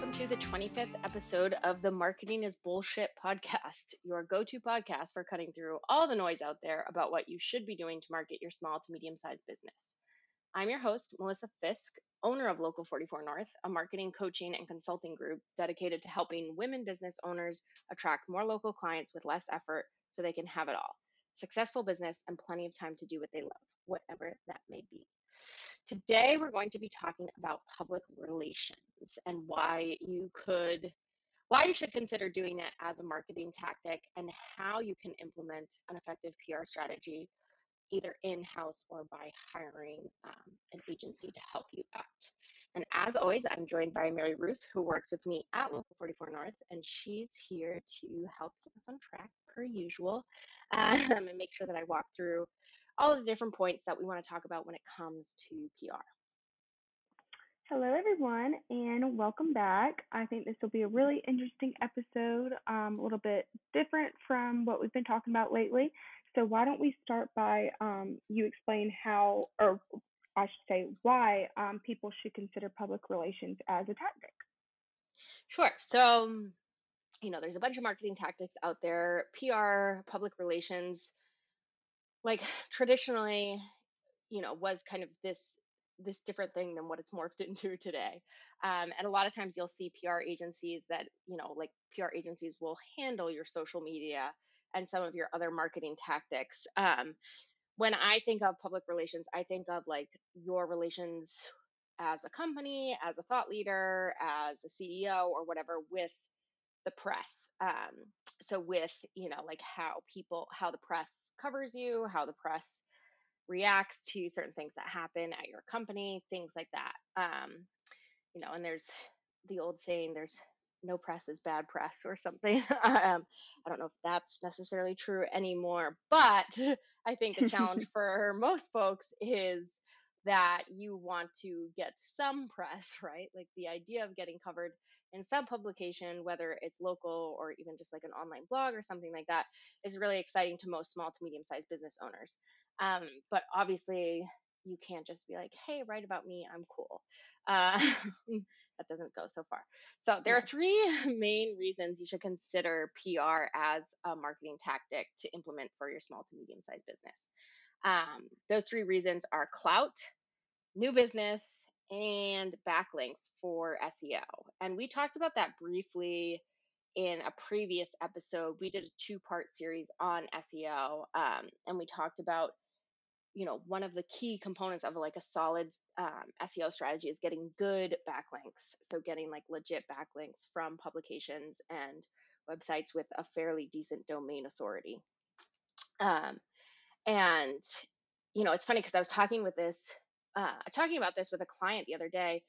welcome to the 25th episode of the Marketing is Bullshit podcast, your go to podcast for cutting through all the noise out there about what you should be doing to market your small to medium sized business. I'm your host, Melissa Fisk, owner of Local 44 North, a marketing, coaching, and consulting group dedicated to helping women business owners attract more local clients with less effort so they can have it all successful business and plenty of time to do what they love, whatever that may be. Today, we're going to be talking about public relations and why you could, why you should consider doing it as a marketing tactic and how you can implement an effective PR strategy either in house or by hiring um, an agency to help you out. And as always, I'm joined by Mary Ruth, who works with me at Local 44 North, and she's here to help keep us on track per usual um, and make sure that I walk through all of the different points that we want to talk about when it comes to PR. Hello, everyone, and welcome back. I think this will be a really interesting episode, um, a little bit different from what we've been talking about lately. So, why don't we start by um, you explain how, or I should say, why um, people should consider public relations as a tactic? Sure. So, you know, there's a bunch of marketing tactics out there PR, public relations like traditionally you know was kind of this this different thing than what it's morphed into today. Um, and a lot of times you'll see pr agencies that you know like pr agencies will handle your social media and some of your other marketing tactics. Um, when i think of public relations i think of like your relations as a company as a thought leader as a ceo or whatever with the press. Um, so with you know like how people how the press covers you how the press reacts to certain things that happen at your company things like that um, you know and there's the old saying there's no press is bad press or something. Um, i don't know if that's necessarily true anymore but i think the challenge for most folks is that you want to get some press, right? Like the idea of getting covered in some publication, whether it's local or even just like an online blog or something like that, is really exciting to most small to medium sized business owners. Um, but obviously, you can't just be like, hey, write about me, I'm cool. Uh, that doesn't go so far. So, there are three main reasons you should consider PR as a marketing tactic to implement for your small to medium sized business. Um, those three reasons are clout, new business, and backlinks for SEO. And we talked about that briefly in a previous episode. We did a two part series on SEO, um, and we talked about you know one of the key components of like a solid um, seo strategy is getting good backlinks so getting like legit backlinks from publications and websites with a fairly decent domain authority um, and, you know, it's funny because I was talking with this, uh, talking about this with a client the other day.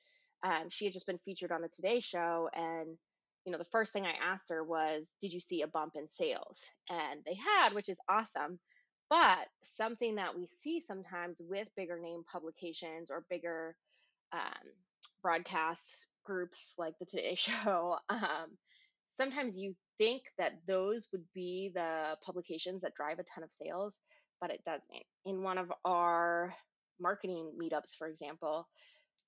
Um, she had just been featured on the Today Show, and you know, the first thing I asked her was, "Did you see a bump in sales?" And they had, which is awesome. But something that we see sometimes with bigger name publications or bigger um, broadcast groups like the Today Show, um, sometimes you think that those would be the publications that drive a ton of sales, but it doesn't. In one of our marketing meetups, for example,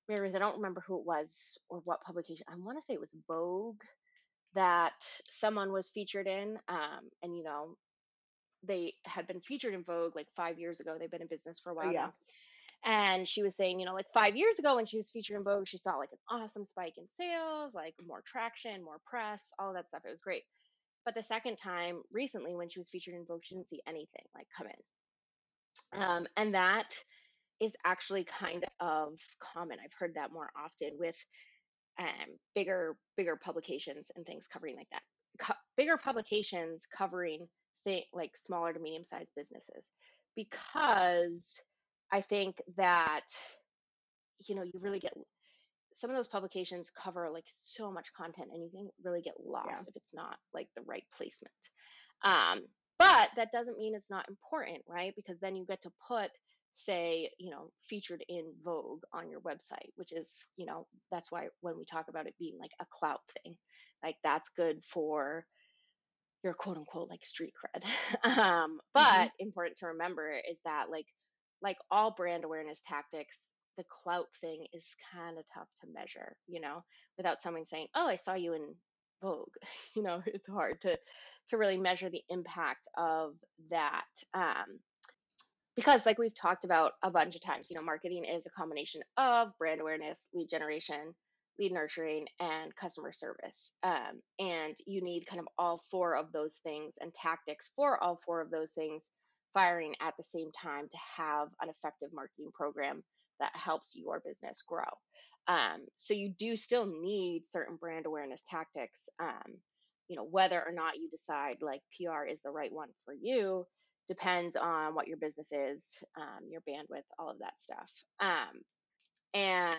I don't remember who it was or what publication. I want to say it was Vogue that someone was featured in. Um, and, you know, they had been featured in Vogue like five years ago. They've been in business for a while yeah. now. And she was saying, you know, like five years ago when she was featured in Vogue, she saw like an awesome spike in sales, like more traction, more press, all that stuff. It was great. But the second time recently when she was featured in Vogue, she didn't see anything like come in. Um, and that is actually kind of common. I've heard that more often with um, bigger bigger publications and things covering like that. Co- bigger publications covering like smaller to medium sized businesses because I think that you know you really get some of those publications cover like so much content and you can really get lost yeah. if it's not like the right placement. Um, but that doesn't mean it's not important, right? Because then you get to put, say, you know, featured in Vogue on your website, which is, you know, that's why when we talk about it being like a clout thing, like that's good for your quote unquote like street cred. um, but mm-hmm. important to remember is that like like all brand awareness tactics, the clout thing is kind of tough to measure, you know, without someone saying, "Oh, I saw you in Vogue." You know, it's hard to to really measure the impact of that. Um, because like we've talked about a bunch of times, you know, marketing is a combination of brand awareness, lead generation, lead nurturing, and customer service. Um, and you need kind of all four of those things and tactics for all four of those things firing at the same time to have an effective marketing program that helps your business grow. Um, so you do still need certain brand awareness tactics. Um, you know, whether or not you decide like PR is the right one for you depends on what your business is, um, your bandwidth, all of that stuff. Um, and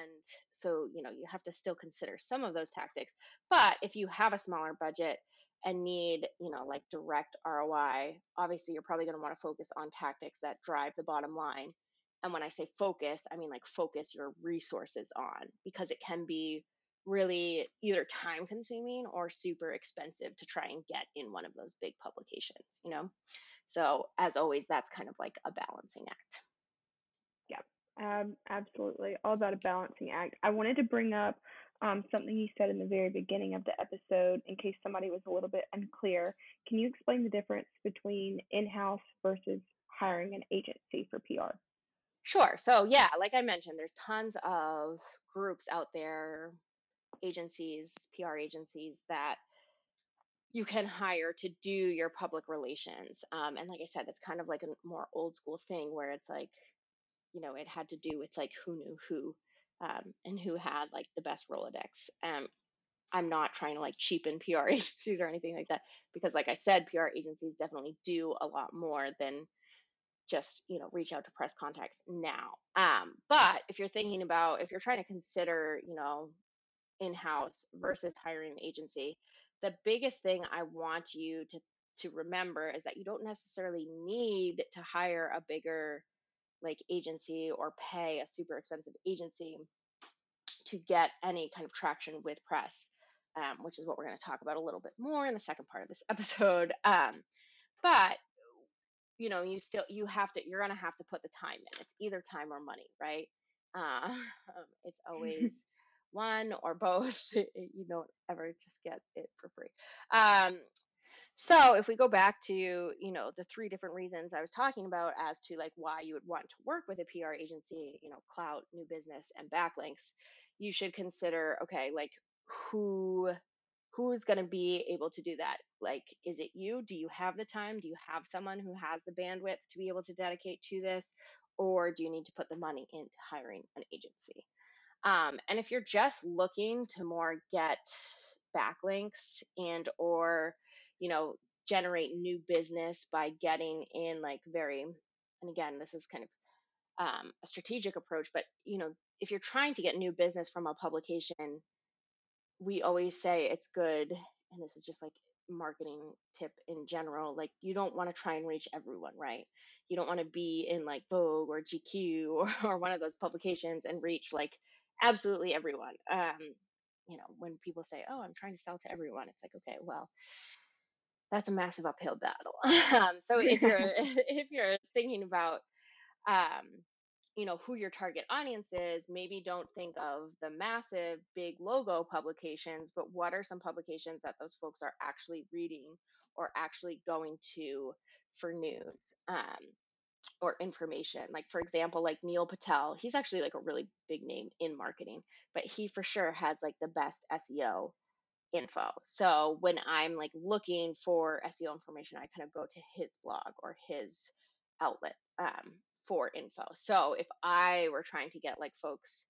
so, you know, you have to still consider some of those tactics. But if you have a smaller budget and need, you know, like direct ROI, obviously you're probably going to want to focus on tactics that drive the bottom line. And when I say focus, I mean like focus your resources on because it can be really either time consuming or super expensive to try and get in one of those big publications, you know? So, as always, that's kind of like a balancing act. Yeah, um, absolutely. All about a balancing act. I wanted to bring up um, something you said in the very beginning of the episode in case somebody was a little bit unclear. Can you explain the difference between in house versus hiring an agency for PR? Sure. So, yeah, like I mentioned, there's tons of groups out there, agencies, PR agencies that you can hire to do your public relations. Um, and like I said, it's kind of like a more old school thing where it's like, you know, it had to do with like who knew who um, and who had like the best Rolodex. Um, I'm not trying to like cheapen PR agencies or anything like that because, like I said, PR agencies definitely do a lot more than just you know reach out to press contacts now. Um, but if you're thinking about if you're trying to consider you know in-house versus hiring an agency, the biggest thing I want you to to remember is that you don't necessarily need to hire a bigger like agency or pay a super expensive agency to get any kind of traction with press, um, which is what we're going to talk about a little bit more in the second part of this episode. Um, but you know, you still you have to you're going to have to put the time in. It's either time or money, right? Uh, it's always one or both. you don't ever just get it for free. Um, so if we go back to, you know, the three different reasons I was talking about as to like why you would want to work with a PR agency, you know, clout, new business, and backlinks, you should consider, okay, like who who's going to be able to do that like is it you? Do you have the time? Do you have someone who has the bandwidth to be able to dedicate to this? Or do you need to put the money into hiring an agency? Um, and if you're just looking to more get backlinks and or, you know, generate new business by getting in like very, and again, this is kind of um, a strategic approach, but you know, if you're trying to get new business from a publication, we always say it's good, and this is just like marketing tip in general like you don't want to try and reach everyone right you don't want to be in like vogue or gq or, or one of those publications and reach like absolutely everyone. Um, you know, when people say, "Oh, I'm trying to sell to everyone," it's like, okay, well, that's a massive uphill battle. um, so if you're if you're thinking about, um, you know, who your target audience is, maybe don't think of the massive big logo publications, but what are some publications that those folks are actually reading or actually going to for news? Um, or information. Like for example, like Neil Patel, he's actually like a really big name in marketing, but he for sure has like the best SEO info. So when I'm like looking for SEO information, I kind of go to his blog or his outlet um, for info. So if I were trying to get like folks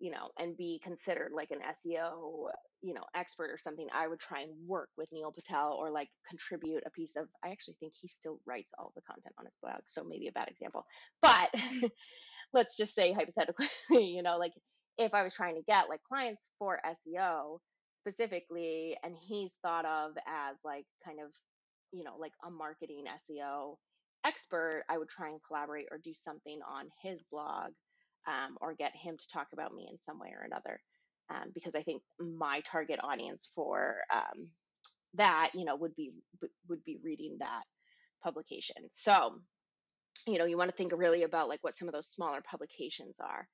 you know, and be considered like an SEO, you know, expert or something, I would try and work with Neil Patel or like contribute a piece of. I actually think he still writes all the content on his blog, so maybe a bad example. But let's just say hypothetically, you know, like if I was trying to get like clients for SEO specifically, and he's thought of as like kind of, you know, like a marketing SEO expert, I would try and collaborate or do something on his blog um, or get him to talk about me in some way or another. Um, because I think my target audience for um, that, you know, would be would be reading that publication. So, you know, you want to think really about like what some of those smaller publications are.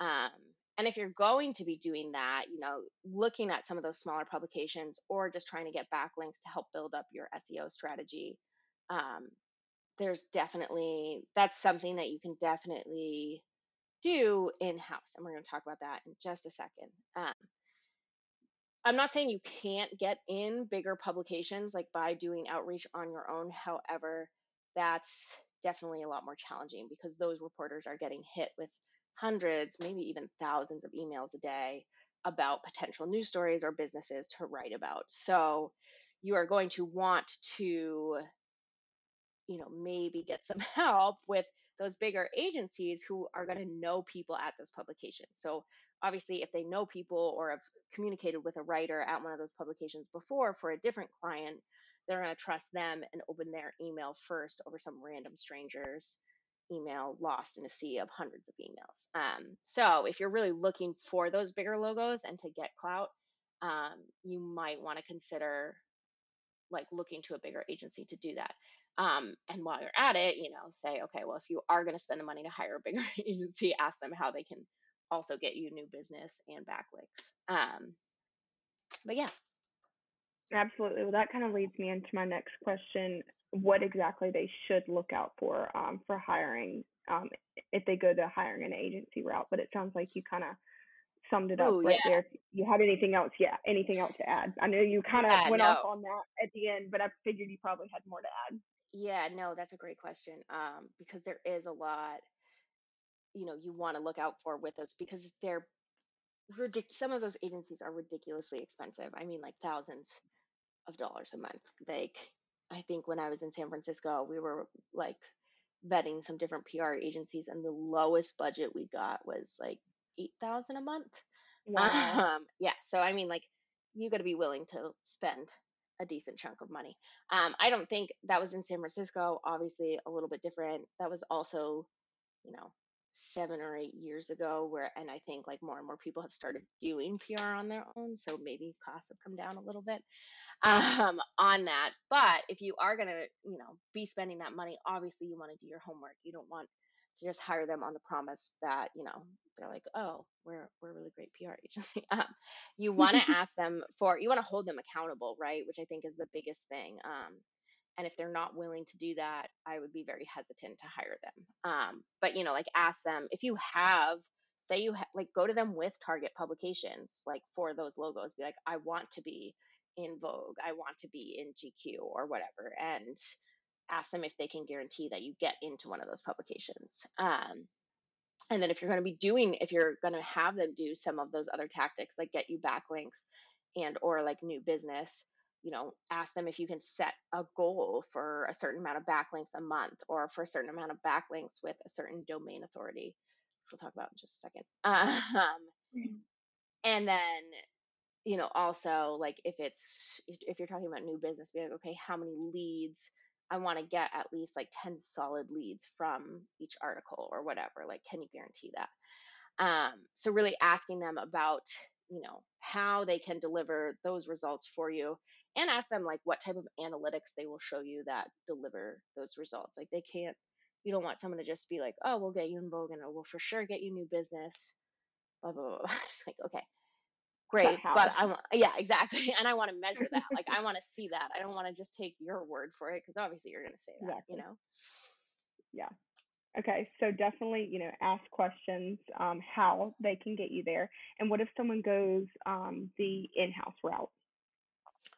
Um, and if you're going to be doing that, you know, looking at some of those smaller publications or just trying to get backlinks to help build up your SEO strategy, um, there's definitely that's something that you can definitely do in house. And we're going to talk about that in just a second. Um, I'm not saying you can't get in bigger publications like by doing outreach on your own. However, that's definitely a lot more challenging because those reporters are getting hit with hundreds, maybe even thousands of emails a day about potential news stories or businesses to write about. So you are going to want to you know maybe get some help with those bigger agencies who are going to know people at those publications so obviously if they know people or have communicated with a writer at one of those publications before for a different client they're going to trust them and open their email first over some random strangers email lost in a sea of hundreds of emails. Um, so if you're really looking for those bigger logos and to get clout, um, you might want to consider like looking to a bigger agency to do that. Um, and while you're at it, you know, say, okay, well, if you are going to spend the money to hire a bigger agency, ask them how they can also get you new business and backlinks. Um, but yeah. Absolutely. Well, that kind of leads me into my next question what exactly they should look out for um, for hiring um, if they go the hiring an agency route. But it sounds like you kind of summed it up Ooh, right yeah. there. You had anything else? Yeah, anything else to add? I know you kind of Yeah, went no. off on that at the end, but I figured you probably had more to add. Yeah, no, that's a great question. Um, because there is a lot, you know, you want to look out for with us because they're ridic- some of those agencies are ridiculously expensive. I mean, like thousands of dollars a month. Like, I think when I was in San Francisco, we were like vetting some different PR agencies, and the lowest budget we got was like eight thousand a month. Wow. Um, yeah, so I mean, like, you got to be willing to spend a decent chunk of money. Um, I don't think that was in San Francisco. Obviously, a little bit different. That was also, you know, seven or eight years ago. Where, and I think like more and more people have started doing PR on their own, so maybe costs have come down a little bit um, on that. But if you are gonna, you know, be spending that money, obviously you want to do your homework. You don't want to just hire them on the promise that you know they're like, oh, we're we're a really great PR agency. Um, you want to ask them for, you want to hold them accountable, right? Which I think is the biggest thing. Um, and if they're not willing to do that, I would be very hesitant to hire them. Um, but you know, like ask them if you have, say you ha- like go to them with target publications, like for those logos, be like, I want to be in Vogue, I want to be in GQ or whatever, and ask them if they can guarantee that you get into one of those publications. Um, and then if you're going to be doing if you're going to have them do some of those other tactics like get you backlinks and or like new business you know ask them if you can set a goal for a certain amount of backlinks a month or for a certain amount of backlinks with a certain domain authority which we'll talk about in just a second um, and then you know also like if it's if you're talking about new business be like okay how many leads I want to get at least like 10 solid leads from each article or whatever. Like, can you guarantee that? Um, so really asking them about, you know, how they can deliver those results for you and ask them like what type of analytics they will show you that deliver those results. Like they can't, you don't want someone to just be like, oh, we'll get you in Vogue and we'll for sure get you new business. Blah, blah, blah. Like, okay, great but i want yeah exactly and i want to measure that like i want to see that i don't want to just take your word for it because obviously you're going to say that Exactly. you know Yeah. Okay, so definitely, you know, ask questions um, how they can get you there, and what if someone goes um, the in-house route?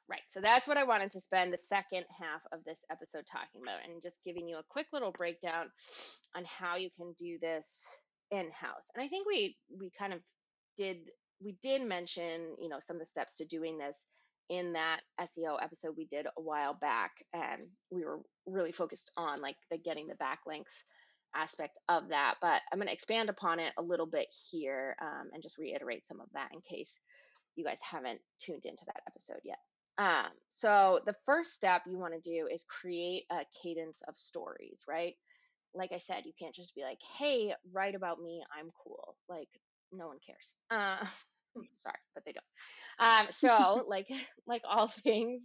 right so that's what i wanted to spend the second half of this episode talking about and just giving you a quick little breakdown on how you can do this in house and i think we we kind of did we did mention you know some of the steps to doing this in that SEO episode we did a while back and we were really focused on like the getting the backlinks aspect of that but i'm going to expand upon it a little bit here um, and just reiterate some of that in case you guys haven't tuned into that episode yet. Um, so the first step you want to do is create a cadence of stories right? Like i said you can't just be like hey write about me i'm cool. Like no one cares. Uh, sorry but they don't. Um, so like like all things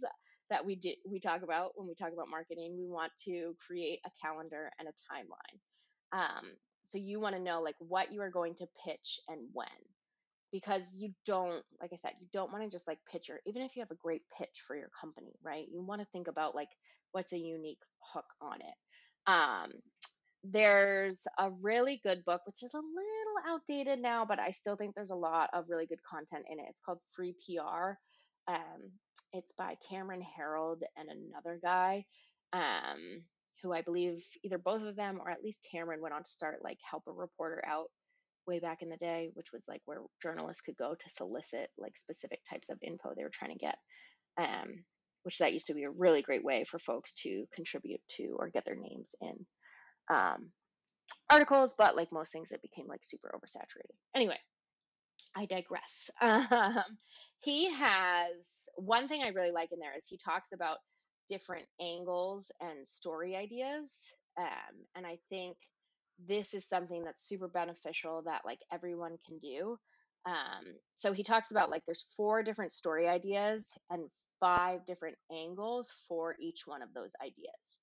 that we do we talk about when we talk about marketing we want to create a calendar and a timeline. Um, so you want to know like what you are going to pitch and when. Because you don't like i said you don't want to just like pitch your even if you have a great pitch for your company right? You want to think about like what's a unique hook on it. Um there's a really good book which is a little outdated now but i still think there's a lot of really good content in it it's called free pr um it's by cameron Herold and another guy um who i believe either both of them or at least cameron went on to start like help a reporter out way back in the day, which was like where journalists could go to solicit like specific types of info they were trying to get. Um, which that used to be a really great way for folks to contribute to or get their names in um, articles, but like most things, it became like super oversaturated. Anyway, I digress. Um, he has one thing I really like in there is he talks about different angles and story ideas. Um, and I think this is something that's super beneficial that like everyone can do. Um, so he talks about like there's four different story ideas and five different angles for each one of those ideas.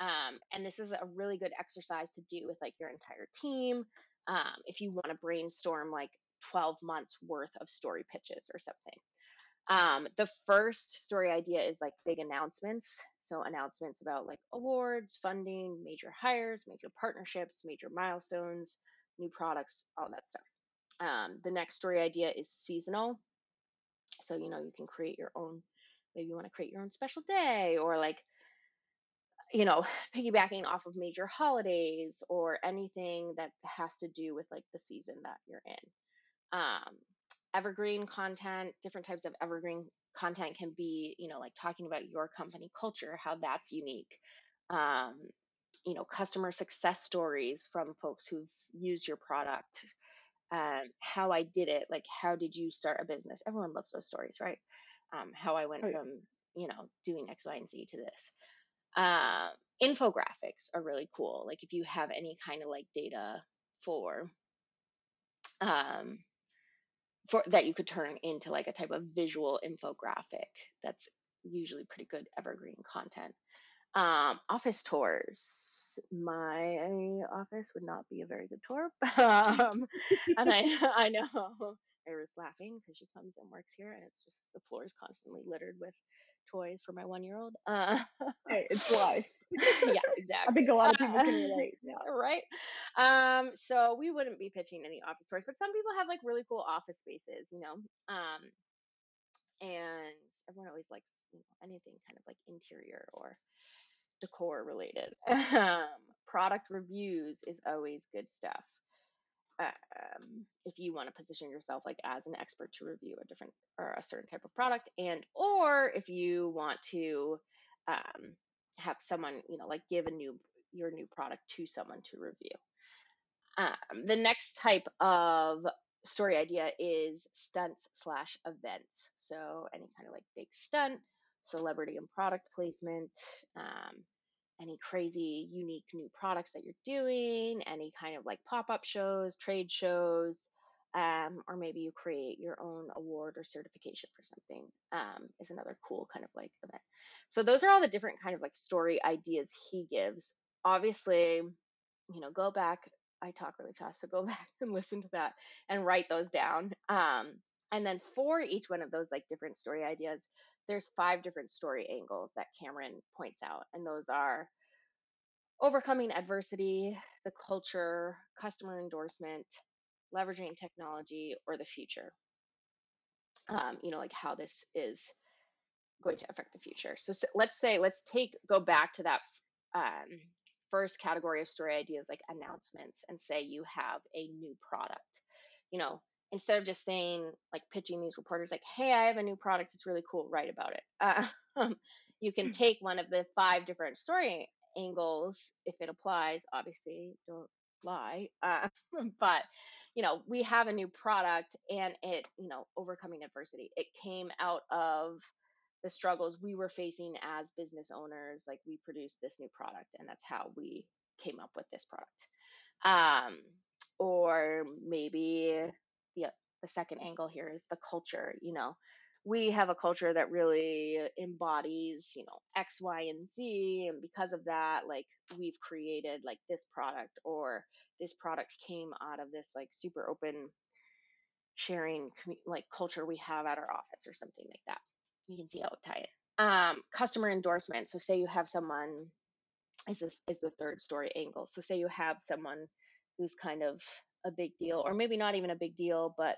Um, and this is a really good exercise to do with like your entire team. Um, if you want to brainstorm like 12 months worth of story pitches or something. Um, the first story idea is like big announcements. So, announcements about like awards, funding, major hires, major partnerships, major milestones, new products, all that stuff. Um, the next story idea is seasonal. So, you know, you can create your own, maybe you want to create your own special day or like, you know, piggybacking off of major holidays or anything that has to do with like the season that you're in. Um, evergreen content, different types of evergreen content can be, you know, like talking about your company culture, how that's unique. Um, you know, customer success stories from folks who've used your product. Um, how I did it, like how did you start a business? Everyone loves those stories, right? Um, how I went from, you know, doing X, Y, and Z to this. Um, infographics are really cool. Like if you have any kind of like data for um, for that you could turn into like a type of visual infographic that's usually pretty good evergreen content um office tours my office would not be a very good tour um and i i know Ira's laughing because she comes and works here and it's just the floor is constantly littered with toys for my one year old uh Hey, it's life. yeah exactly. I think a lot of people can Uh, relate. Yeah. right um so we wouldn't be pitching any office tours but some people have like really cool office spaces you know um and everyone always likes you know anything kind of like interior or decor related um product reviews is always good stuff um, if you want to position yourself like as an expert to review a different or a certain type of product and or if you want to um, have someone you know like give a new your new product to someone to review. Um, the next type of story idea is stunts slash events. So any kind of like big stunt celebrity and product placement um, any crazy unique new products that you're doing, any kind of like pop up shows, trade shows, um, or maybe you create your own award or certification for something um, is another cool kind of like event. So those are all the different kind of like story ideas he gives. Obviously, you know, go back. I talk really fast, so go back and listen to that and write those down. Um, and then for each one of those like different story ideas, there's five different story angles that Cameron points out, and those are overcoming adversity, the culture, customer endorsement, leveraging technology, or the future. Um, you know, like how this is going to affect the future. So, s let's say, let's take go back to that um, first category of story ideas, like announcements, and say you have a new product. You know, instead of just saying like pitching these reporters, like, "Hey, I have a new product. It's really cool. Write about it." Uh, you can take one of the five different story angles if it applies. Obviously, don't lie. Uh, but you know, we have a new product, and it, you know, overcoming adversity. It came out of the struggles we were facing as business owners like we produced this new product and that's how we came up with this product um or maybe the second angle here is the culture you know we have a culture that really embodies, you know, X, Y, and Z. And because of that, like we've created like this product or this product came out of this like super open sharing like culture we have at our office or something like that. You can see how it tie it. Um, customer endorsement. So say you have someone is this is the third story angle. So say you have someone who's kind of a big deal, or maybe not even a big deal, but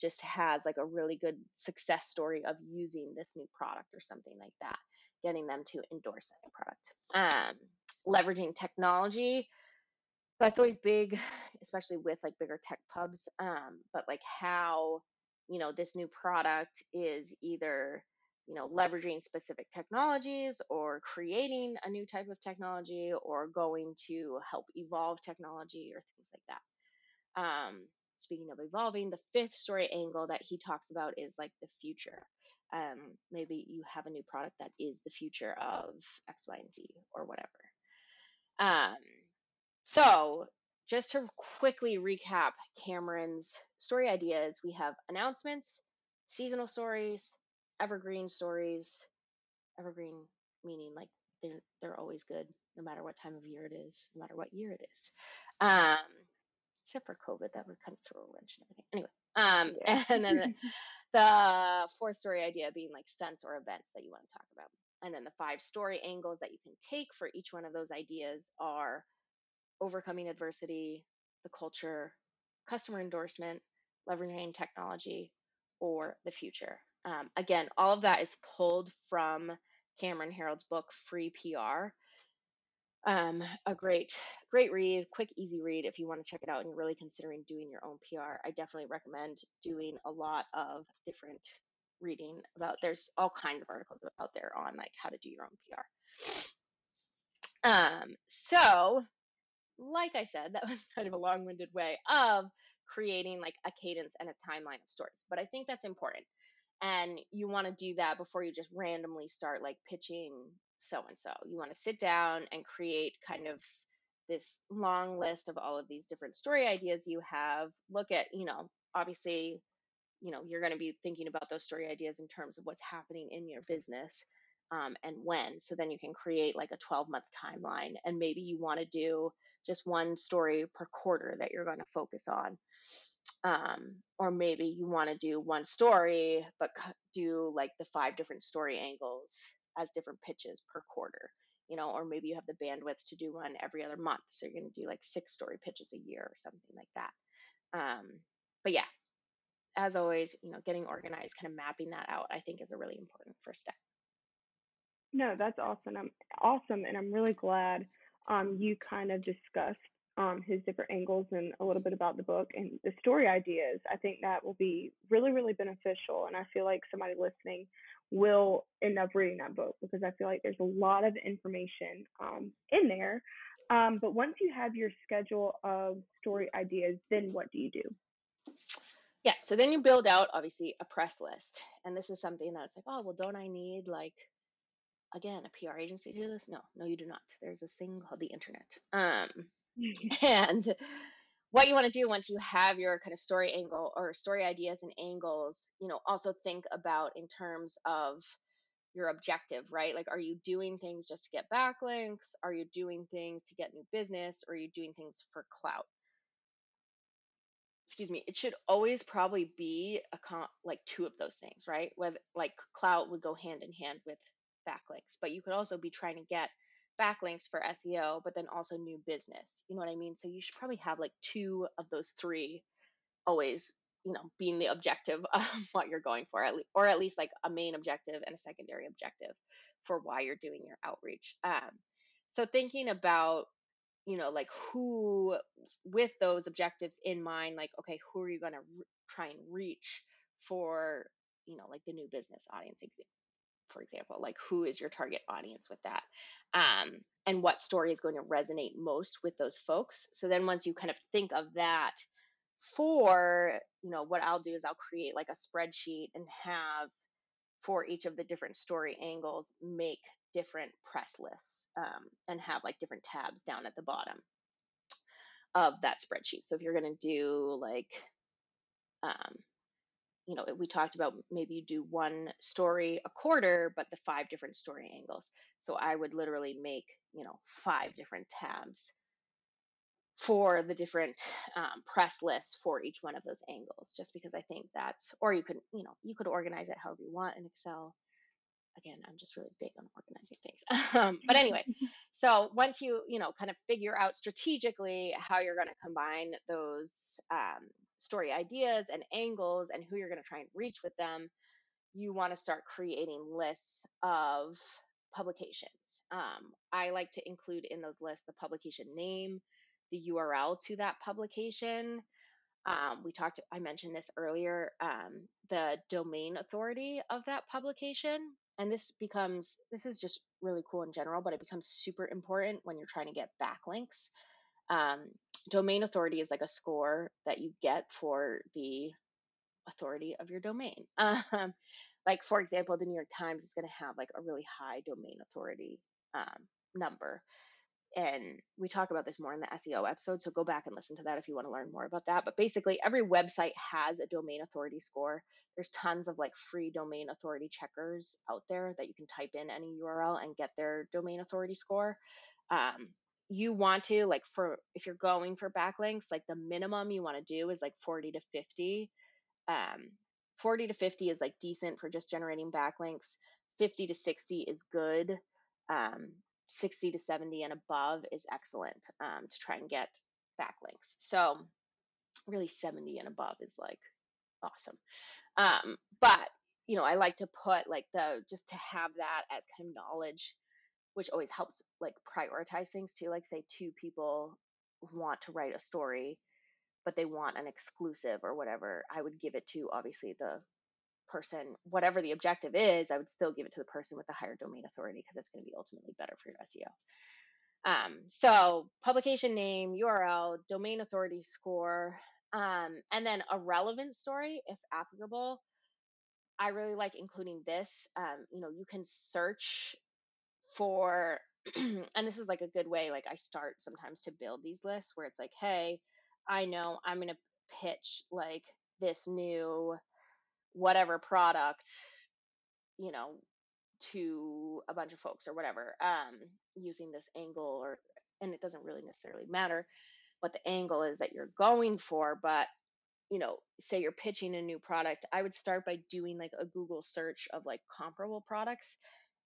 just has like a really good success story of using this new product or something like that, getting them to endorse that product. Um, leveraging technology. That's always big, especially with like bigger tech pubs. Um, but like how, you know, this new product is either you know leveraging specific technologies or creating a new type of technology or going to help evolve technology or things like that um, speaking of evolving the fifth story angle that he talks about is like the future um, maybe you have a new product that is the future of x y and z or whatever um, so just to quickly recap cameron's story ideas we have announcements seasonal stories evergreen stories. Evergreen meaning like they're they're always good, no matter what time of year it is, no matter what year it is. Um, except for COVID, that would kind of throw a wrench in everything. Anyway, um, yeah. and then the, four story idea being like stunts or events that you want to talk about. And then the five story angles that you can take for each one of those ideas are overcoming adversity, the culture, customer endorsement, leveraging technology, or the future. Um, again, all of that is pulled from Cameron Herold's book, Free PR. Um, a great, great read, quick, easy read if you want to check it out and you're really considering doing your own PR. I definitely recommend doing a lot of different reading about. There's all kinds of articles out there on like how to do your own PR. Um, so, like I said, that was kind of a long-winded way of creating like a cadence and a timeline of stories, but I think that's important and you want to do that before you just randomly start like pitching so and so. You want to sit down and create kind of this long list of all of these different story ideas you have. Look at, you know, obviously, you know, you're going to be thinking about those story ideas in terms of what's happening in your business um, and when. So then you can create like a 12 month timeline. And maybe you want to do just one story per quarter that you're going to focus on um, or maybe you want to do one story but do like the five different story angles as different pitches per quarter you know or maybe you have the bandwidth to do one every other month so you're going to do like six story pitches a year or something like that um, but yeah as always you know getting organized kind of mapping that out i think is a really important first step no that's awesome i'm awesome and i'm really glad um, you kind of discussed um, his different angles and a little bit about the book and the story ideas. I think that will be really, really beneficial. And I feel like somebody listening will end up reading that book because I feel like there's a lot of information um, in there. Um, but once you have your schedule of story ideas, then what do you do? Yeah, so then you build out obviously a press list. And this is something that it's like, oh, well, don't I need like again a PR agency to do this? No, no, you do not. There's this thing called the internet. Um, and what you want to do once you have your kind of story angle or story ideas and angles, you know, also think about in terms of your objective, right? Like, are you doing things just to get backlinks? Are you doing things to get new business? Or are you doing things for clout? Excuse me. It should always probably be a con- like two of those things, right? Whether like clout would go hand in hand with backlinks, but you could also be trying to get backlinks for SEO, but then also new business. You know what I mean? So you should probably have like two of those three always, you know, being the objective of what you're going for, at least, or at least like a main objective and a secondary objective for why you're doing your outreach. Um, so thinking about, you know, like who with those objectives in mind, like, okay, who are you going to re- try and reach for, you know, like the new business audience for example like who is your target audience with that um, and what story is going to resonate most with those folks. So then once you kind of think of that for you know what i'll do is i'll create like a spreadsheet and have for each of the different story angles make different press lists um, and have like different tabs down at the bottom of that spreadsheet. So if you're going to do like um, you know, we talked about maybe you do one story a quarter, but the five different story angles. So I would literally make, you know, five different tabs for the different um, press lists for each one of those angles, just because I think that's, or you could, you know, you could organize it however you want in Excel again i'm just really big on organizing things um, but anyway so once you you know kind of figure out strategically how you're going to combine those um, story ideas and angles and who you're going to try and reach with them you want to start creating lists of publications. Um, i like to include in those lists the publication name the url to that publication. Um, we talked i mentioned this earlier um, the domain authority of that publication and this becomes this is just really cool in general but it becomes super important when you're trying to get backlinks um, domain authority is like a score that you get for the authority of your domain um, like for example the new york times is going to have like a really high domain authority um, number and we talk about this more in the SEO episode. So go back and listen to that if you want to learn more about that. But basically, every website has a domain authority score. There's tons of like free domain authority checkers out there that you can type in any URL and get their domain authority score. Um, you want to like for if you're going for backlinks, like the minimum you want to do is like 40 to 50. Um, 40 to 50 is like decent for just generating backlinks. 50 to 60 is good. Um, 60 to 70 and above is excellent um, to try and get backlinks. So really 70 and above is like awesome. Um, but you know, I like to put like the just to have that as kind of knowledge, which always helps like prioritize things too. Like say two people want to write a story, but they want an exclusive or whatever. I would give it to obviously the person, whatever the objective is, I would still give it to the person with the higher domain authority because it's going to be ultimately better for your SEO. Um, so publication name, URL, domain authority score, um, and then a relevant story if applicable. I really like including this. Um, you know, you can search for, and this is like a good way. Like I start sometimes to build these lists where it's like, hey, I know I'm going to pitch like this new whatever product, you know, to a bunch of folks or whatever, um, using this angle or and it doesn't really necessarily matter what the angle is that you're going for, but you know, say you're pitching a new product, I would start by doing like a Google search of like comparable products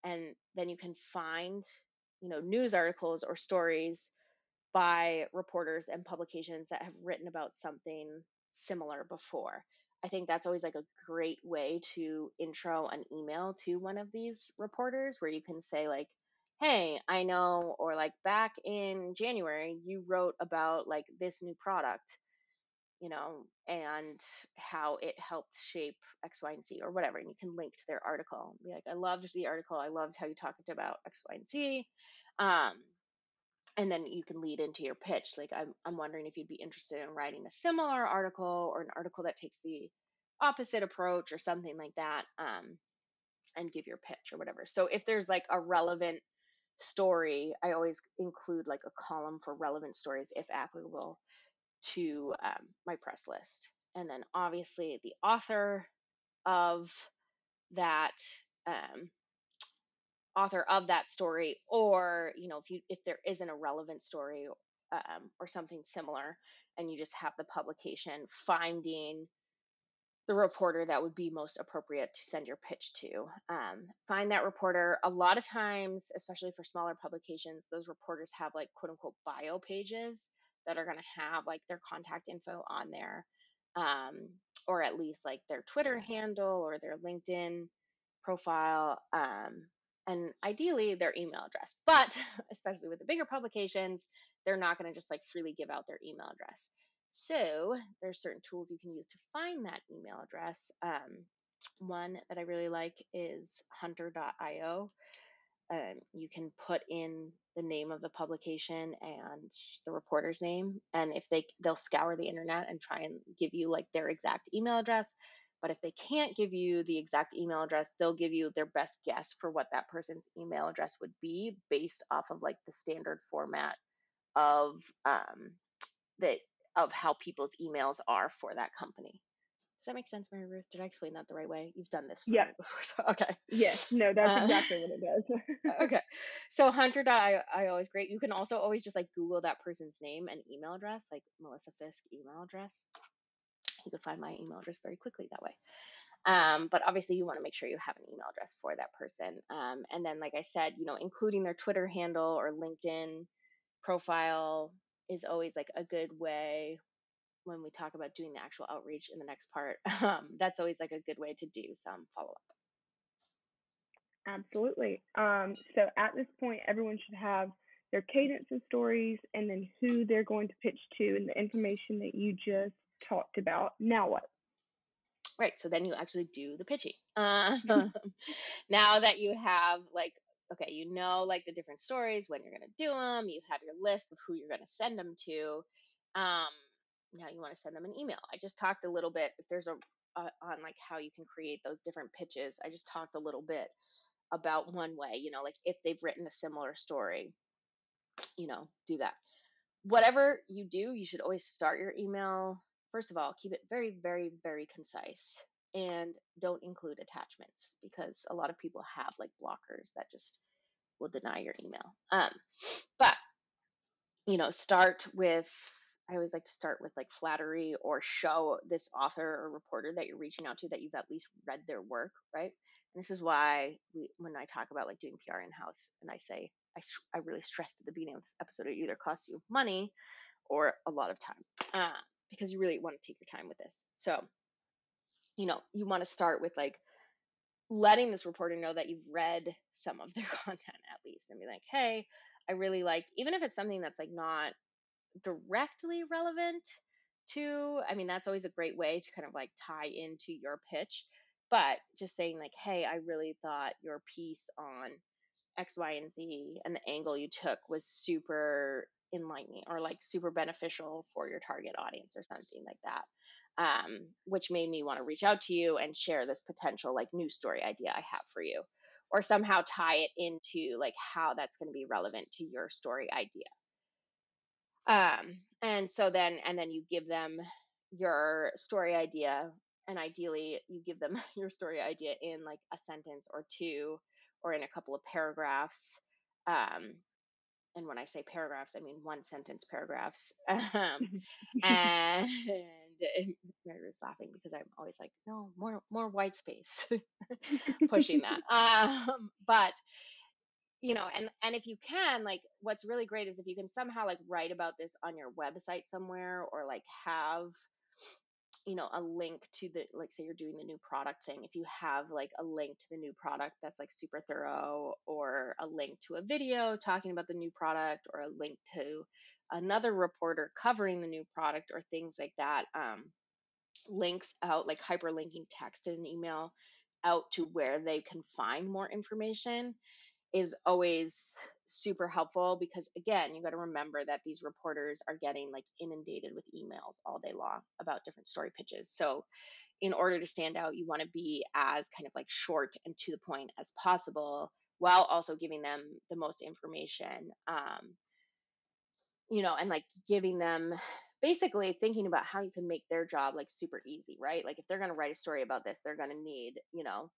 and then you can find, you know, news articles or stories by reporters and publications that have written about something similar before. I think that's always like a great way to intro an email to one of these reporters where you can say like, "Hey, I know," or like back in January, you wrote about like this new product, you know, and how it helped shape X, Y, and Z or whatever. And you can link to their article. Be like, I loved the article. I loved how you talked about X, Y, and Z. Um, and then you can lead into your pitch like I'm, I'm wondering if you'd be interested in writing a similar article or an article that takes the opposite approach or something like that um, and give your pitch or whatever so if there's like a relevant story i always include like a column for relevant stories if applicable to um, my press list. And then obviously the author of that um, author of that story or you know if you if there isn't a relevant story um, or something similar and you just have the publication finding the reporter that would be most appropriate to send your pitch to um, find that reporter. A lot of times especially for smaller publications those reporters have like quote unquote bio pages that are going to have like their contact info on there um, or at least like their twitter handle or their linkedin profile um, and ideally their email address. But especially with the bigger publications, they're not going to just like freely give out their email address. So there's certain tools you can use to find that email address. Um, one that I really like is hunter.io. Um, you can put in the name of the publication and the reporter's name, and if they they'll scour the internet and try and give you like their exact email address. But if they can't give you the exact email address, they'll give you their best guess for what that person's email address would be based off of like the standard format of um, that of how people's emails are for that company. Does that make sense, Mary Ruth? Did I explain that the right way? You've done this Yeah. before. So, okay. Yes. No, that's Uh, exactly what it does. okay. So Hunter I I always great. You can also always just like Google that person's name and email address, like Melissa Fisk email address. You can find my email address very quickly that way. Um, but obviously you want to make sure you have an email address for that person. Um, and then like I said, you know, including their Twitter handle or LinkedIn profile is always like a good way when we talk about doing the actual outreach in the next part. Um, that's always like a good way to do some follow up. Absolutely. Um, so at this point, everyone should have their cadence and stories and then who they're going to pitch to and the information that you just talked about. Now what? Right. So then you actually do the pitching. Uh, now that you have like, okay, you know, like the different stories, when you're going to do them, you have your list of who you're going to send them to. Um, now you want to send them an email. I just talked a little bit, if there's a, uh, on like how you can create those different pitches, I just talked a little bit about one way, you know, like if they've written a similar story, you know, do that. Whatever you do, you should always start your email. First of all, keep it very, very, very concise and don't include attachments because a lot of people have like blockers that just will deny your email. Um, but you know, start with I always like to start with like flattery or show this author or reporter that you're reaching out to that you've at least read their work, right? And this is why we, when I talk about like doing PR in house, and I say I, I really stressed at the beginning of this episode, it either costs you money or a lot of time uh, because you really want to take your time with this. So, you know, you want to start with like letting this reporter know that you've read some of their content at least and be like, hey, I really like, even if it's something that's like not directly relevant to, I mean, that's always a great way to kind of like tie into your pitch. But just saying, like, hey, I really thought your piece on X, Y, and Z and the angle you took was super enlightening or like super beneficial for your target audience or something like that. Um, which made me want to reach out to you and share this potential like new story idea I have for you, or somehow tie it into like how that's going to be relevant to your story idea um and so then and then you give them your story idea and ideally you give them your story idea in like a sentence or two or in a couple of paragraphs um and when i say paragraphs i mean one sentence paragraphs um and Mary was laughing because I'm always like, no, more more white space, pushing that. Um, but you know and and if you can like what's really great is if you can somehow like write about this on your website somewhere or like have you know a link to the like say you're doing the new product thing if you have like a link to the new product that's like super thorough or a link to a video talking about the new product or a link to another reporter covering the new product or things like that um, links out like hyperlinking text in an email out to where they can find more information is always super helpful because again you got to remember that these reporters are getting like inundated with emails all day long about different story pitches. So in order to stand out you want to be as kind of like short and to the point as possible while also giving them the most information um, you know and like giving them basically thinking about how you can make their job like super easy right? Like if they're going to write a story about this they're going to need you know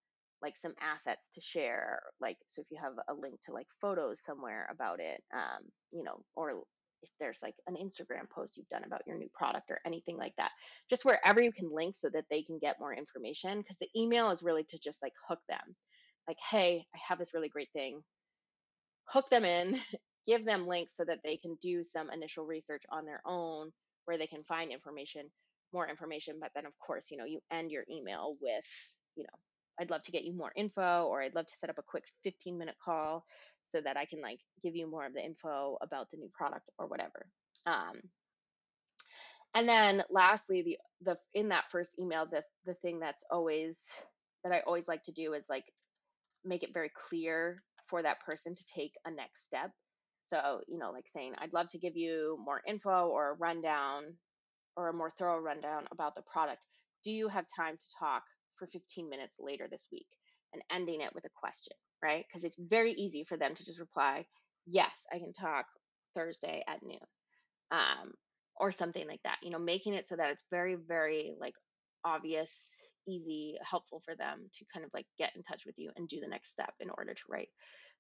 like some assets to share like so if you have a link to like photos somewhere about it um you know or if there's like an instagram post you've done about your new product or anything like that just wherever you can link so that they can get more information because the email is really to just like hook them. Like hey i have this really great thing. Hook them in give them links so that they can do some initial research on their own where they can find information more information but then of course you know you end your email with you know I'd love to get you more info, or I'd love to set up a quick 15 minute call so that I can like give you more of the info about the new product or whatever. Um, and then lastly, the the in that first email, the the thing that's always that I always like to do is like make it very clear for that person to take a next step. So, you know, like saying, I'd love to give you more info or a rundown or a more thorough rundown about the product. Do you have time to talk for 15 minutes later this week and ending it with a question, right? Because it's very easy for them to just reply, yes, I can talk Thursday at noon. Um, or something like that, you know, making it so that it's very, very like obvious, easy, helpful for them to kind of like get in touch with you and do the next step in order to write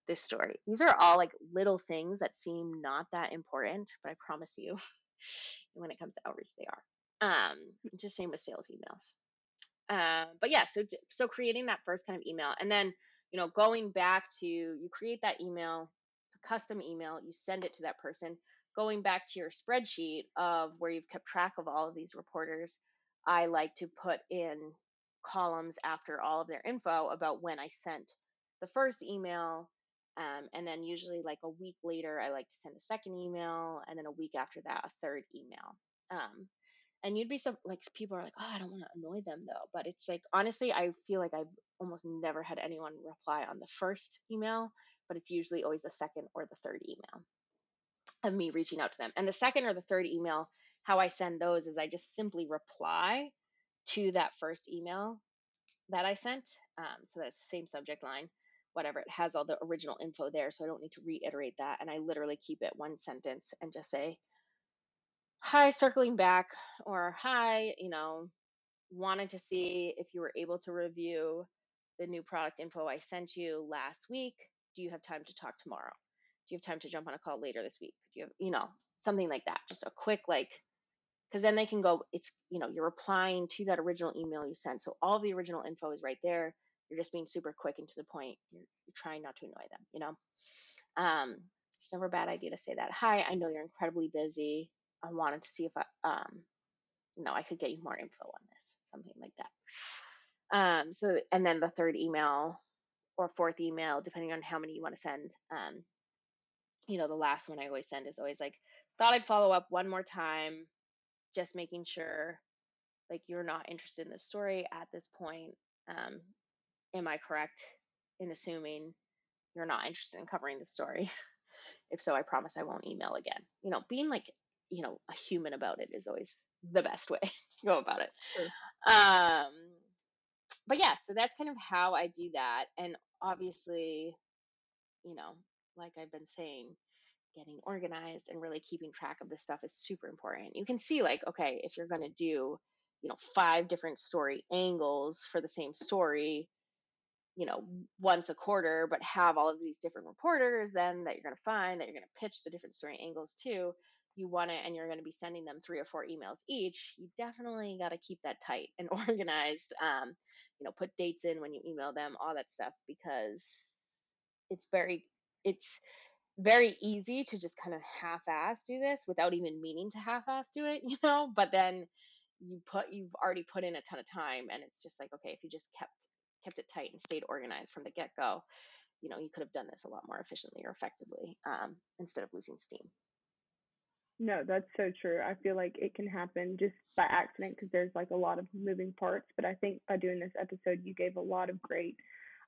this story. These are all like little things that seem not that important, but I promise you, when it comes to outreach, they are. Um, just same with sales emails. Uh, but yeah, so so creating that first kind of email, and then you know going back to you create that email, it's a custom email, you send it to that person. Going back to your spreadsheet of where you've kept track of all of these reporters, I like to put in columns after all of their info about when I sent the first email, um, and then usually like a week later, I like to send a second email, and then a week after that, a third email. Um, and you'd be so like people are like, oh, I don't want to annoy them though, but it's like honestly, I feel like I've almost never had anyone reply on the first email, but it's usually always the second or the third email of me reaching out to them. And the second or the third email, how I send those is I just simply reply to that first email that I sent. Um, so that's the same subject line whatever it has all the original info there so i don't need to reiterate that and i literally keep it one sentence and just say hi circling back or hi you know wanted to see if you were able to review the new product info i sent you last week do you have time to talk tomorrow do you have time to jump on a call later this week do you have you know something like that just a quick like because then they can go it's you know you're replying to that original email you sent so all the original info is right there you're just being super quick and to the point. You're, you're trying not to annoy them, you know? Um, it's never a bad idea to say that. Hi, I know you're incredibly busy. I wanted to see if I, um, you know, I could get you more info on this, something like that. Um, so, and then the third email or fourth email, depending on how many you want to send. Um, you know, the last one I always send is always like, thought I'd follow up one more time, just making sure like you're not interested in the story at this point. Um, am I correct in assuming you're not interested in covering the story? if so, I promise I won't email again. You know, being like, you know, a human about it is always the best way to go about it. Sure. Um, but yeah, so that's kind of how I do that. And obviously, you know, like I've been saying, getting organized and really keeping track of this stuff is super important. You can see, like, okay, if you're going to do, you know, five different story angles for the same story, you know once a quarter but have all of these different reporters then that you're going to find that you're going to pitch the different story angles to you want it and you're going to be sending them three or four emails each you definitely got to keep that tight and organized um, you know put dates in when you email them all that stuff because it's very it's very easy to just kind of half-ass do this without even meaning to half-ass do it you know but then you put you've already put in a ton of time and it's just like okay if you just kept kept it tight and stayed organized from the get go, you know, you could have done this a lot more efficiently or effectively um, instead of losing steam. No, that's so true. I feel like it can happen just by accident because there's like a lot of moving parts. But I think by doing this episode, you gave a lot of great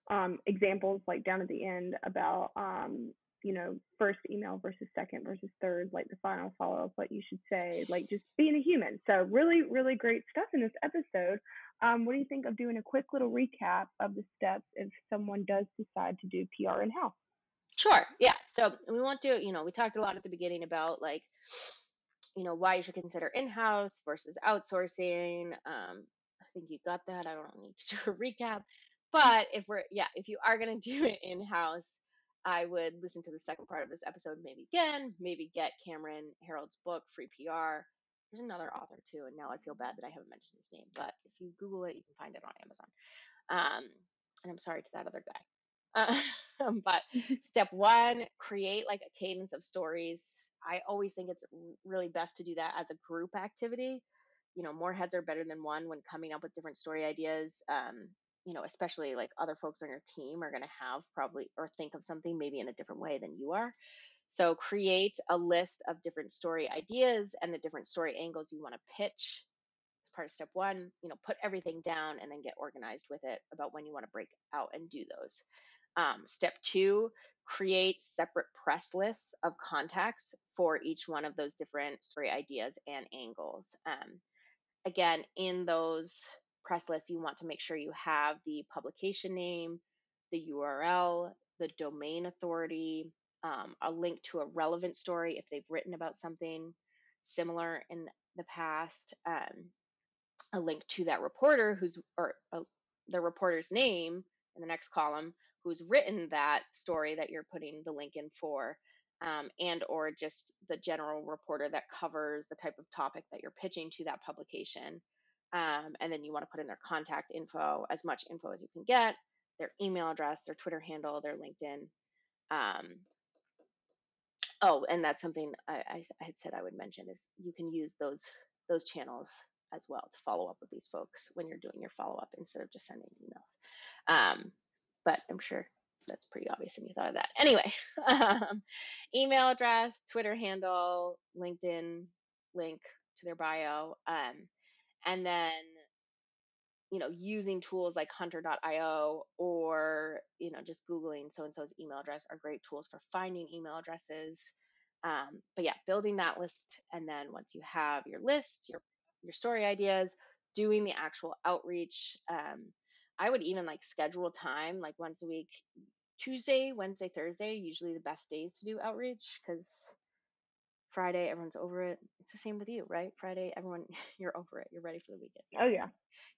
um, examples, like down at the end, about um, you know, first email versus second versus third, like the final follow up, what you should say, like just being a human. So, really, really great stuff in this episode. Um, what do you think of doing a quick little recap of the steps if someone does decide to do PR in house? Sure. Yeah. So, we want to, you know, we talked a lot at the beginning about like, you know, why you should consider in house versus outsourcing. Um, I think you got that. I don't need to do a recap. But if we're, yeah, if you are going to do it in house, I would listen to the second part of this episode maybe again, maybe get Cameron Herold's book, Free PR. There's another author too, and now I feel bad that I haven't mentioned his name, but if you Google it, you can find it on Amazon. Um, and I'm sorry to that other guy. Uh, but step one, create like a cadence of stories. I always think it's really best to do that as a group activity. You know, more heads are better than one when coming up with different story ideas. Um, you know, especially like other folks on your team are going to have probably or think of something maybe in a different way than you are. So create a list of different story ideas and the different story angles you want to pitch as part of step one. You know, put everything down and then get organized with it about when you want to break out and do those. Um, step two, create separate press lists of contacts for each one of those different story ideas and angles. Um, again, in those press lists, you want to make sure you have the publication name, the URL, the domain authority, um, a link to a relevant story if they've written about something similar in the past. Um, a link to that reporter who's or uh, the reporter's name in the next column who's written that story that you're putting the link in for um, and or just the general reporter that covers the type of topic that you're pitching to that publication um, and then you want to put in their contact info as much info as you can get their email address their twitter handle their linkedin um, oh and that's something I, I, I had said i would mention is you can use those those channels as well to follow up with these folks when you're doing your follow up instead of just sending emails. Um, but i'm sure that's pretty obvious and you thought of that. Anyway, um, email address, Twitter handle, LinkedIn link to their bio, um, and then you know using tools like hunter.io or you know just googling so and so's email address are great tools for finding email addresses um, but yeah building that list and then once you have your list your your story ideas doing the actual outreach um, i would even like schedule time like once a week Tuesday, Wednesday, Thursday, usually the best days to do outreach because Friday, everyone's over it. It's the same with you, right? Friday, everyone, you're over it. You're ready for the weekend. Oh, yeah.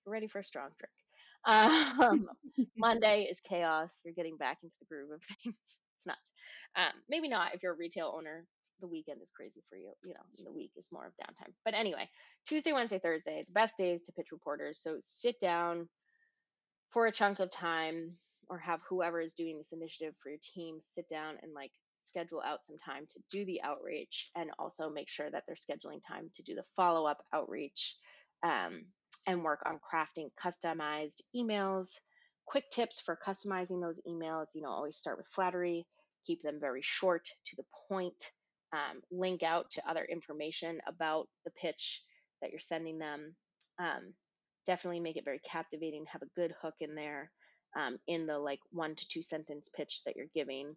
You're ready for a strong drink. Um, Monday is chaos. You're getting back into the groove of things. It's nuts. Um, maybe not if you're a retail owner. The weekend is crazy for you. You know, the week is more of downtime. But anyway, Tuesday, Wednesday, Thursday, the best days to pitch reporters. So sit down for a chunk of time or have whoever is doing this initiative for your team sit down and like schedule out some time to do the outreach and also make sure that they're scheduling time to do the follow up outreach um, and work on crafting customized emails. Quick tips for customizing those emails you know, always start with flattery, keep them very short to the point, um, link out to other information about the pitch that you're sending them. Um, definitely make it very captivating, have a good hook in there um, in the like one to two sentence pitch that you're giving.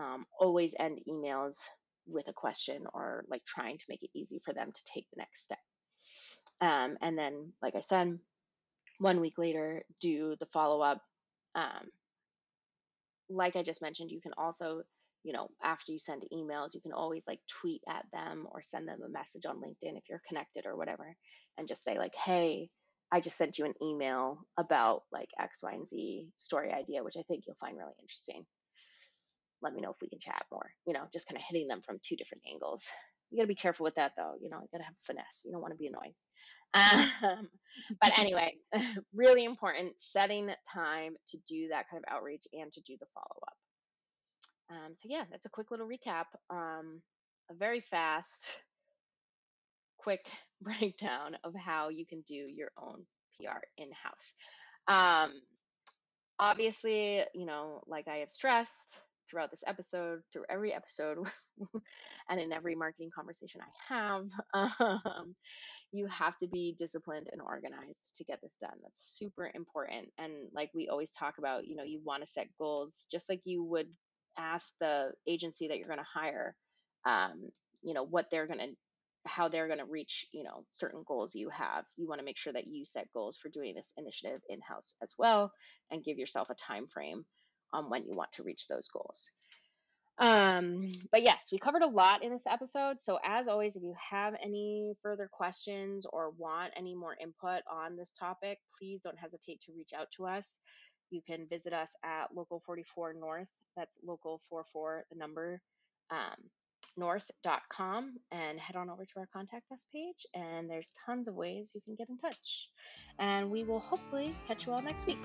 Um, always end emails with a question or like trying to make it easy for them to take the next step. Um, and then, like I said, one week later, do the follow up. Um, like I just mentioned, you can also, you know, after you send emails, you can always like tweet at them or send them a message on LinkedIn if you're connected or whatever, and just say, like, hey, I just sent you an email about like X, Y, and Z story idea, which I think you'll find really interesting. Let me know if we can chat more. You know, just kind of hitting them from two different angles. You got to be careful with that though. You know, you got to have finesse. You don't want to be annoying. Um, but anyway, really important setting time to do that kind of outreach and to do the follow up. Um, so yeah, that's a quick little recap. Um, a very fast quick breakdown of how you can do your own PR in house. Um, obviously, you know, like I have stressed throughout this episode, through every episode, and in every marketing conversation I have, um, you have to be disciplined and organized to get this done. That's super important. And like we always talk about, you know, you want to set goals just like you would ask the agency that you're going to hire, um, you know, what they're going to how they're going to reach you know certain goals you have. You want to make sure that you set goals for doing this initiative in house as well and give yourself a time frame on when you want to reach those goals. Um but yes we covered a lot in this episode so as always if you have any further questions or want any more input on this topic please don't hesitate to reach out to us. You can visit us at local 44 north that's local 44 the number um, north.com and head on over to our contact us page. And there's tons of ways you can get in touch. And we will hopefully catch you all next week.